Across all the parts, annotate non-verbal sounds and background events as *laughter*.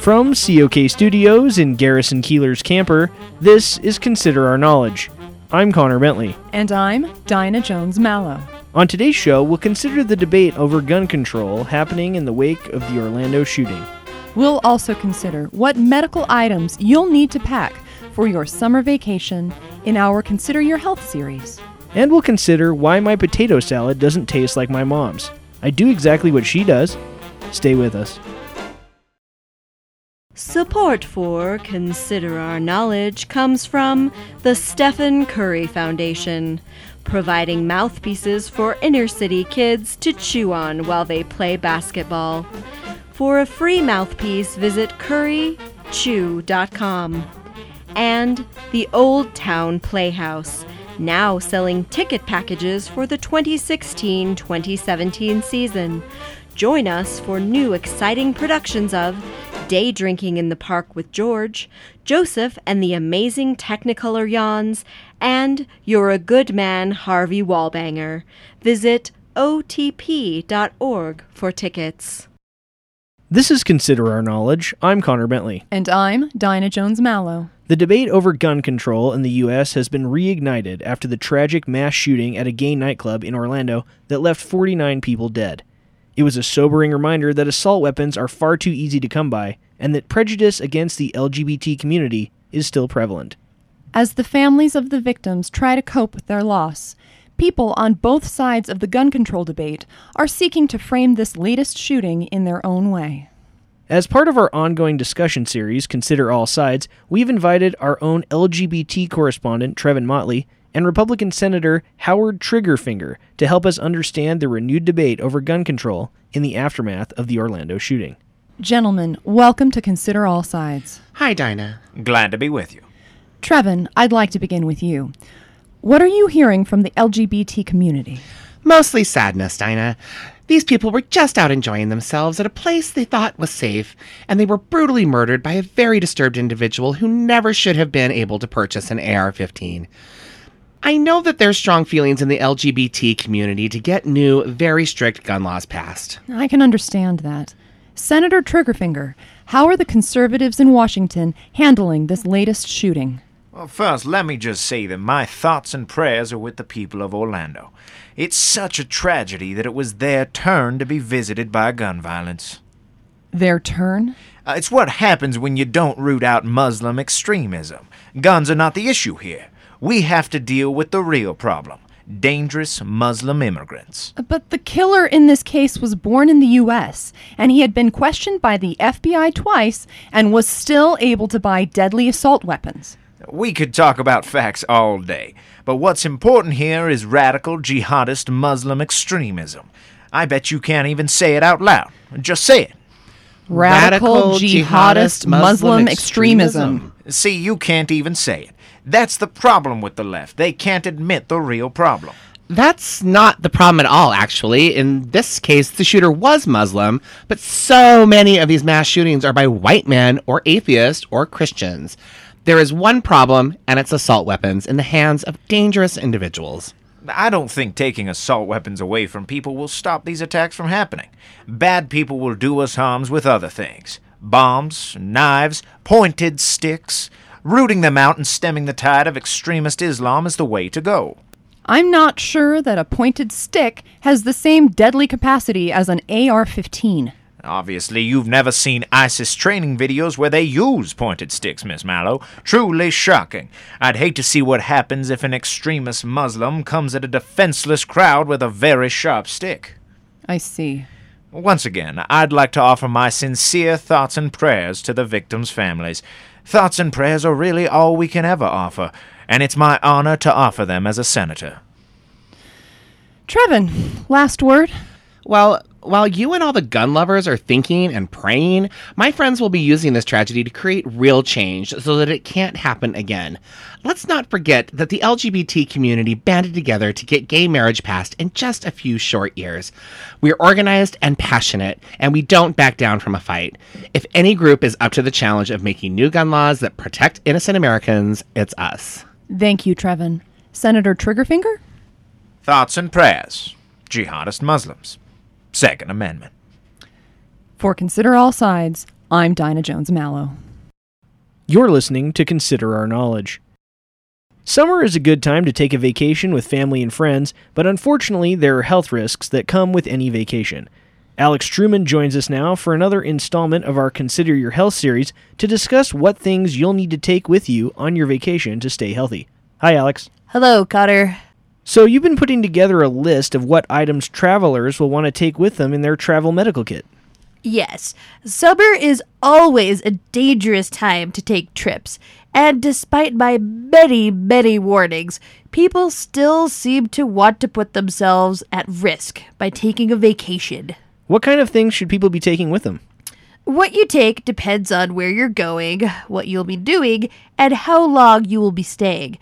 From COK Studios in Garrison Keillor's camper, this is Consider Our Knowledge. I'm Connor Bentley. And I'm Dinah Jones Mallow. On today's show, we'll consider the debate over gun control happening in the wake of the Orlando shooting. We'll also consider what medical items you'll need to pack for your summer vacation in our Consider Your Health series. And we'll consider why my potato salad doesn't taste like my mom's. I do exactly what she does. Stay with us. Support for Consider Our Knowledge comes from the Stephen Curry Foundation, providing mouthpieces for inner city kids to chew on while they play basketball. For a free mouthpiece, visit currychew.com. And the Old Town Playhouse, now selling ticket packages for the 2016 2017 season. Join us for new exciting productions of Day Drinking in the Park with George, Joseph and the Amazing Technicolor Yawns, and You're a Good Man, Harvey Wallbanger. Visit otp.org for tickets. This is Consider Our Knowledge. I'm Connor Bentley. And I'm Dinah Jones Mallow. The debate over gun control in the U.S. has been reignited after the tragic mass shooting at a gay nightclub in Orlando that left 49 people dead. It was a sobering reminder that assault weapons are far too easy to come by and that prejudice against the LGBT community is still prevalent. As the families of the victims try to cope with their loss, people on both sides of the gun control debate are seeking to frame this latest shooting in their own way. As part of our ongoing discussion series, Consider All Sides, we've invited our own LGBT correspondent, Trevin Motley, and Republican Senator Howard Triggerfinger to help us understand the renewed debate over gun control in the aftermath of the Orlando shooting. Gentlemen, welcome to Consider All Sides. Hi, Dinah. Glad to be with you. Trevin, I'd like to begin with you. What are you hearing from the LGBT community? Mostly sadness, Dinah. These people were just out enjoying themselves at a place they thought was safe, and they were brutally murdered by a very disturbed individual who never should have been able to purchase an AR 15. I know that there's strong feelings in the LGBT community to get new, very strict gun laws passed. I can understand that. Senator Triggerfinger, how are the conservatives in Washington handling this latest shooting? Well, first, let me just say that my thoughts and prayers are with the people of Orlando. It's such a tragedy that it was their turn to be visited by gun violence. Their turn? Uh, it's what happens when you don't root out Muslim extremism. Guns are not the issue here we have to deal with the real problem dangerous Muslim immigrants. But the killer in this case was born in the U.S., and he had been questioned by the FBI twice and was still able to buy deadly assault weapons. We could talk about facts all day, but what's important here is radical jihadist Muslim extremism. I bet you can't even say it out loud. Just say it. Radical, radical jihadist, jihadist Muslim, Muslim extremism. extremism. See, you can't even say it. That's the problem with the left. They can't admit the real problem. That's not the problem at all, actually. In this case, the shooter was Muslim, but so many of these mass shootings are by white men or atheists or Christians. There is one problem, and it's assault weapons in the hands of dangerous individuals. I don't think taking assault weapons away from people will stop these attacks from happening. Bad people will do us harms with other things bombs, knives, pointed sticks. Rooting them out and stemming the tide of extremist Islam is the way to go. I'm not sure that a pointed stick has the same deadly capacity as an AR 15. Obviously, you've never seen ISIS training videos where they use pointed sticks, Miss Mallow. Truly shocking. I'd hate to see what happens if an extremist Muslim comes at a defenseless crowd with a very sharp stick. I see. Once again, I'd like to offer my sincere thoughts and prayers to the victims' families. Thoughts and prayers are really all we can ever offer, and it's my honor to offer them as a senator. Trevin, last word? Well, while you and all the gun lovers are thinking and praying, my friends will be using this tragedy to create real change so that it can't happen again. Let's not forget that the LGBT community banded together to get gay marriage passed in just a few short years. We're organized and passionate, and we don't back down from a fight. If any group is up to the challenge of making new gun laws that protect innocent Americans, it's us. Thank you, Trevin. Senator Triggerfinger? Thoughts and prayers. Jihadist Muslims. Second Amendment. For Consider All Sides, I'm Dinah Jones Mallow. You're listening to Consider Our Knowledge. Summer is a good time to take a vacation with family and friends, but unfortunately, there are health risks that come with any vacation. Alex Truman joins us now for another installment of our Consider Your Health series to discuss what things you'll need to take with you on your vacation to stay healthy. Hi, Alex. Hello, Cotter. So, you've been putting together a list of what items travelers will want to take with them in their travel medical kit. Yes, summer is always a dangerous time to take trips, and despite my many, many warnings, people still seem to want to put themselves at risk by taking a vacation. What kind of things should people be taking with them? What you take depends on where you're going, what you'll be doing, and how long you will be staying.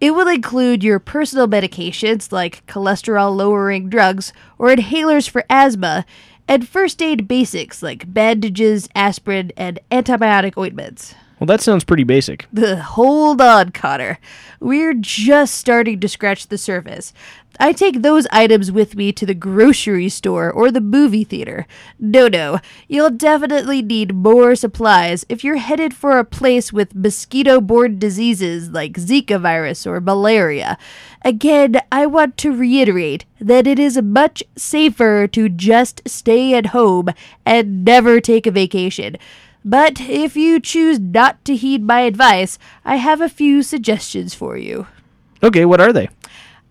It will include your personal medications like cholesterol lowering drugs or inhalers for asthma, and first aid basics like bandages, aspirin, and antibiotic ointments. Well, that sounds pretty basic. *laughs* Hold on, Cotter. We're just starting to scratch the surface. I take those items with me to the grocery store or the movie theater. No, no, you'll definitely need more supplies if you're headed for a place with mosquito borne diseases like Zika virus or malaria. Again, I want to reiterate that it is much safer to just stay at home and never take a vacation. But if you choose not to heed my advice, I have a few suggestions for you. Okay, what are they?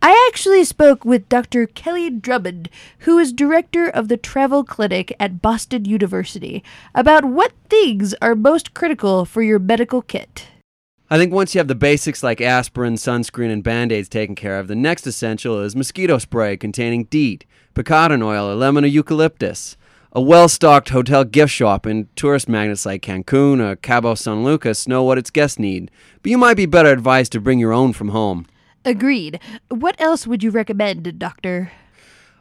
I actually spoke with Dr. Kelly Drummond, who is director of the travel clinic at Boston University, about what things are most critical for your medical kit. I think once you have the basics like aspirin, sunscreen, and band aids taken care of, the next essential is mosquito spray containing DEET, picaridin oil, or lemon or eucalyptus. A well stocked hotel gift shop and tourist magnets like Cancun or Cabo San Lucas know what its guests need, but you might be better advised to bring your own from home. Agreed. What else would you recommend, Doctor?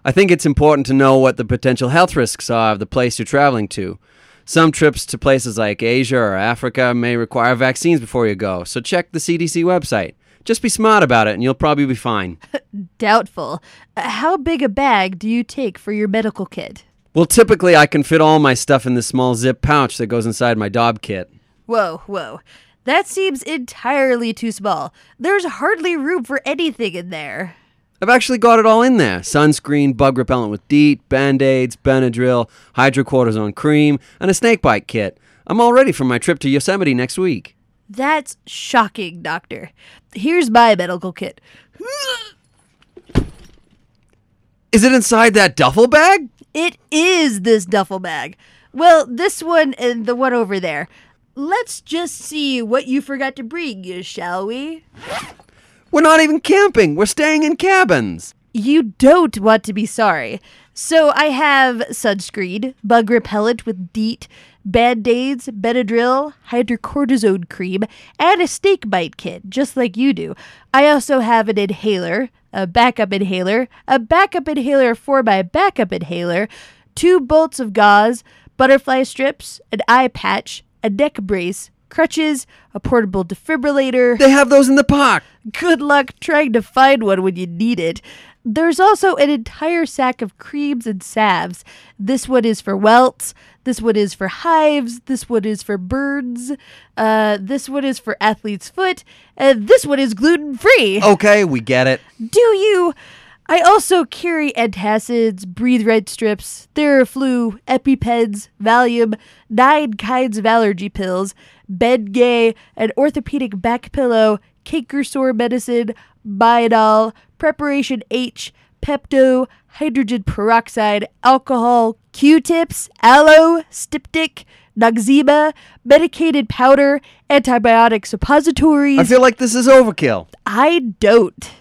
I think it's important to know what the potential health risks are of the place you're traveling to. Some trips to places like Asia or Africa may require vaccines before you go, so check the CDC website. Just be smart about it and you'll probably be fine. *laughs* Doubtful. Uh, How big a bag do you take for your medical kit? Well, typically I can fit all my stuff in this small zip pouch that goes inside my Dopp kit. Whoa, whoa. That seems entirely too small. There's hardly room for anything in there. I've actually got it all in there sunscreen, bug repellent with DEET, band aids, Benadryl, hydrocortisone cream, and a snakebite kit. I'm all ready for my trip to Yosemite next week. That's shocking, Doctor. Here's my medical kit. Is it inside that duffel bag? It is this duffel bag. Well, this one and the one over there. Let's just see what you forgot to bring, shall we? We're not even camping, we're staying in cabins. You don't want to be sorry. So I have sunscreen, bug repellent with DEET, band-aids, Benadryl, hydrocortisone cream, and a snake bite kit, just like you do. I also have an inhaler, a backup inhaler, a backup inhaler for my backup inhaler, two bolts of gauze, butterfly strips, an eye patch, a neck brace, crutches, a portable defibrillator. They have those in the park. Good luck trying to find one when you need it. There's also an entire sack of creams and salves. This one is for welts. This one is for hives. This one is for birds. Uh, this one is for athlete's foot. And this one is gluten free. Okay, we get it. Do you? I also carry antacids, Breathe Right strips, Theraflu, EpiPens, Valium, nine kinds of allergy pills, Bengay, an orthopedic back pillow, canker sore medicine, Biodol, Preparation H, Pepto, hydrogen peroxide, alcohol, Q-tips, aloe, styptic, Noxzema, medicated powder, antibiotic suppositories. I feel like this is overkill. I don't.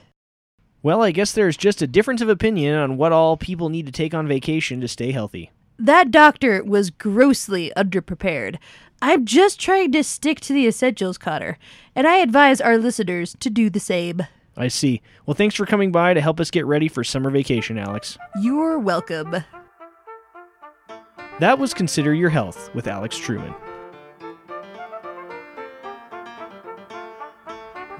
Well, I guess there's just a difference of opinion on what all people need to take on vacation to stay healthy. That doctor was grossly underprepared. I'm just trying to stick to the essentials, Cotter, and I advise our listeners to do the same. I see. Well, thanks for coming by to help us get ready for summer vacation, Alex. You're welcome. That was Consider Your Health with Alex Truman.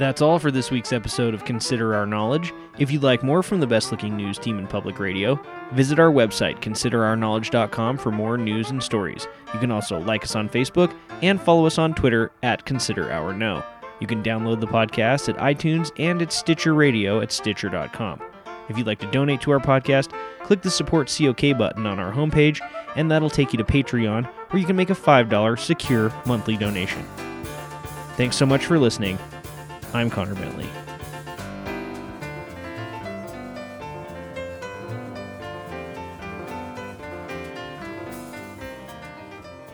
That's all for this week's episode of Consider Our Knowledge. If you'd like more from the best looking news team in public radio, visit our website, considerourknowledge.com, for more news and stories. You can also like us on Facebook and follow us on Twitter at Consider Our Know. You can download the podcast at iTunes and at Stitcher Radio at Stitcher.com. If you'd like to donate to our podcast, click the Support COK button on our homepage, and that'll take you to Patreon, where you can make a $5 secure monthly donation. Thanks so much for listening. I'm Connor Bentley.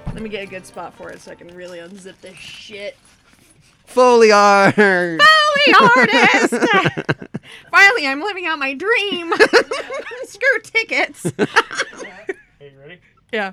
Let me get a good spot for it so I can really unzip this shit. Foley art. Foley *laughs* artist! *laughs* Finally, I'm living out my dream. *laughs* Screw tickets. Hey, you ready? Yeah.